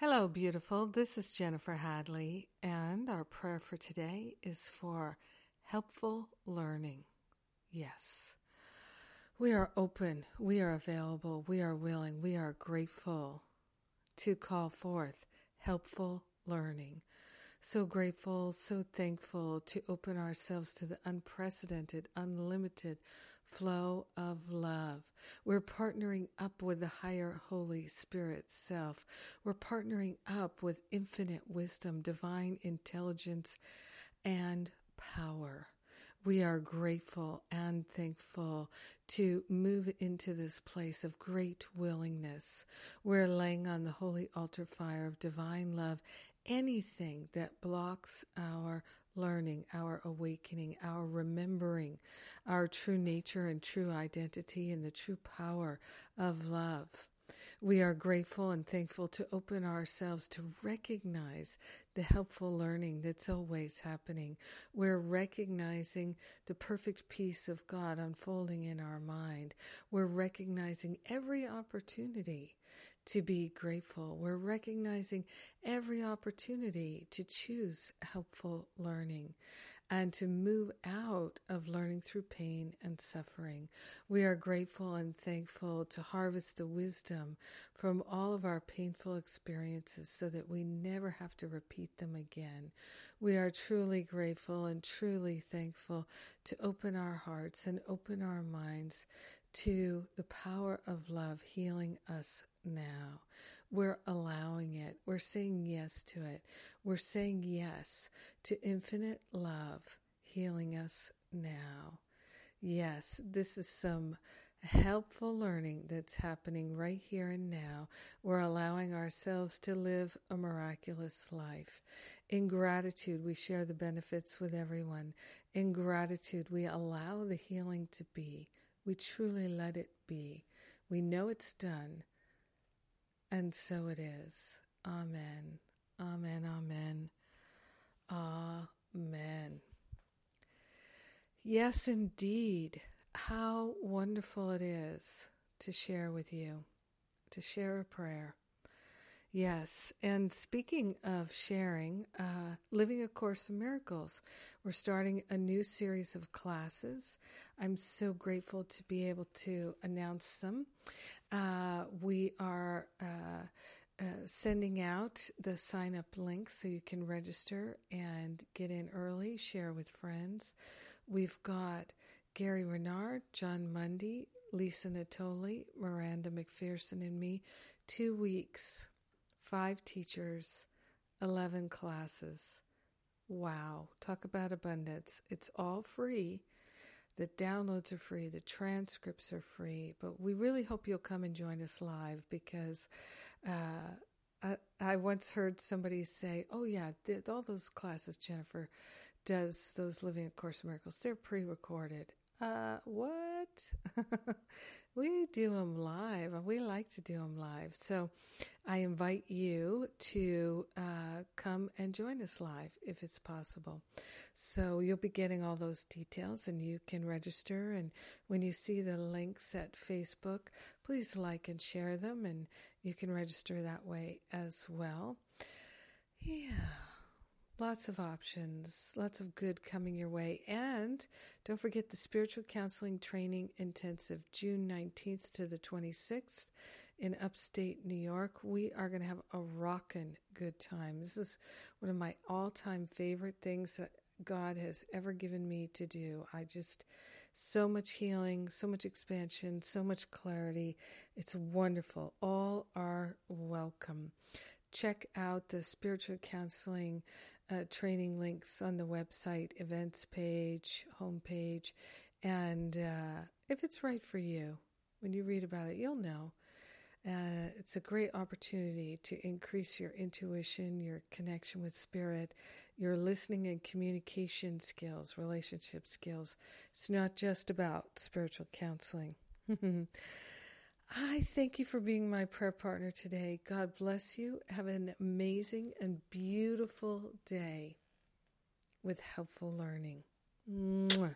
Hello, beautiful. This is Jennifer Hadley, and our prayer for today is for helpful learning. Yes. We are open, we are available, we are willing, we are grateful to call forth helpful learning. So grateful, so thankful to open ourselves to the unprecedented, unlimited flow of love. We're partnering up with the higher Holy Spirit self. We're partnering up with infinite wisdom, divine intelligence, and power. We are grateful and thankful to move into this place of great willingness. We're laying on the holy altar fire of divine love anything that blocks our learning, our awakening, our remembering our true nature and true identity and the true power of love. We are grateful and thankful to open ourselves to recognize the helpful learning that's always happening. We're recognizing the perfect peace of God unfolding in our mind. We're recognizing every opportunity to be grateful. We're recognizing every opportunity to choose helpful learning and to move out of learning through pain and suffering. We are grateful and thankful to harvest the wisdom from all of our painful experiences so that we never have to repeat them again. We are truly grateful and truly thankful to open our hearts and open our minds to the power of love healing us now. We're allowing it. We're saying yes to it. We're saying yes to infinite love healing us now. Yes, this is some helpful learning that's happening right here and now. We're allowing ourselves to live a miraculous life. In gratitude, we share the benefits with everyone. In gratitude, we allow the healing to be. We truly let it be. We know it's done, and so it is. Amen. Amen. Amen. Amen. Yes, indeed. How wonderful it is to share with you, to share a prayer. Yes, and speaking of sharing, uh, Living a Course in Miracles, we're starting a new series of classes. I'm so grateful to be able to announce them. Uh, we are uh, uh sending out the sign up link so you can register and get in early, share with friends. We've got Gary Renard, Jon Mundy, Lisa Natoli, Miranda Macpherson, and me. Two weeks five teachers, 11 classes. Wow, talk about abundance. It's all free. The downloads are free, the transcripts are free, but we really hope you'll come and join us live because uh, I, I, once heard somebody say, Oh, yeah, th- all those classes Jennifer does, those Living A Course Miracles, they're pre recorded. Uh, what? we do them live. We like to do them live. So I invite you to uh, come and join us live if it's possible. So you'll be getting all those details and you can register. And when you see the links at Facebook, please like and share them, and you can register that way as well. Yeah. Lots of options, lots of good coming your way. And don't forget the Spiritual Counseling Training Intensive, June 19th to the 26th in upstate New York. We are going to have a rockin' good time. This is one of my all time favorite things that God has ever given me to do. I just, so much healing, so much expansion, so much clarity. It's wonderful. All are welcome check out the spiritual counseling uh, training links on the website, events page, homepage. And uh, if it's right for you, when you read about it, you'll know. Uh, it's a great opportunity to increase your intuition, your connection with spirit, your listening and communication skills, relationship skills. It's not just about spiritual counseling. I thank you for being my prayer partner today. God bless you. Have an amazing and beautiful day with helpful learning. Mwah.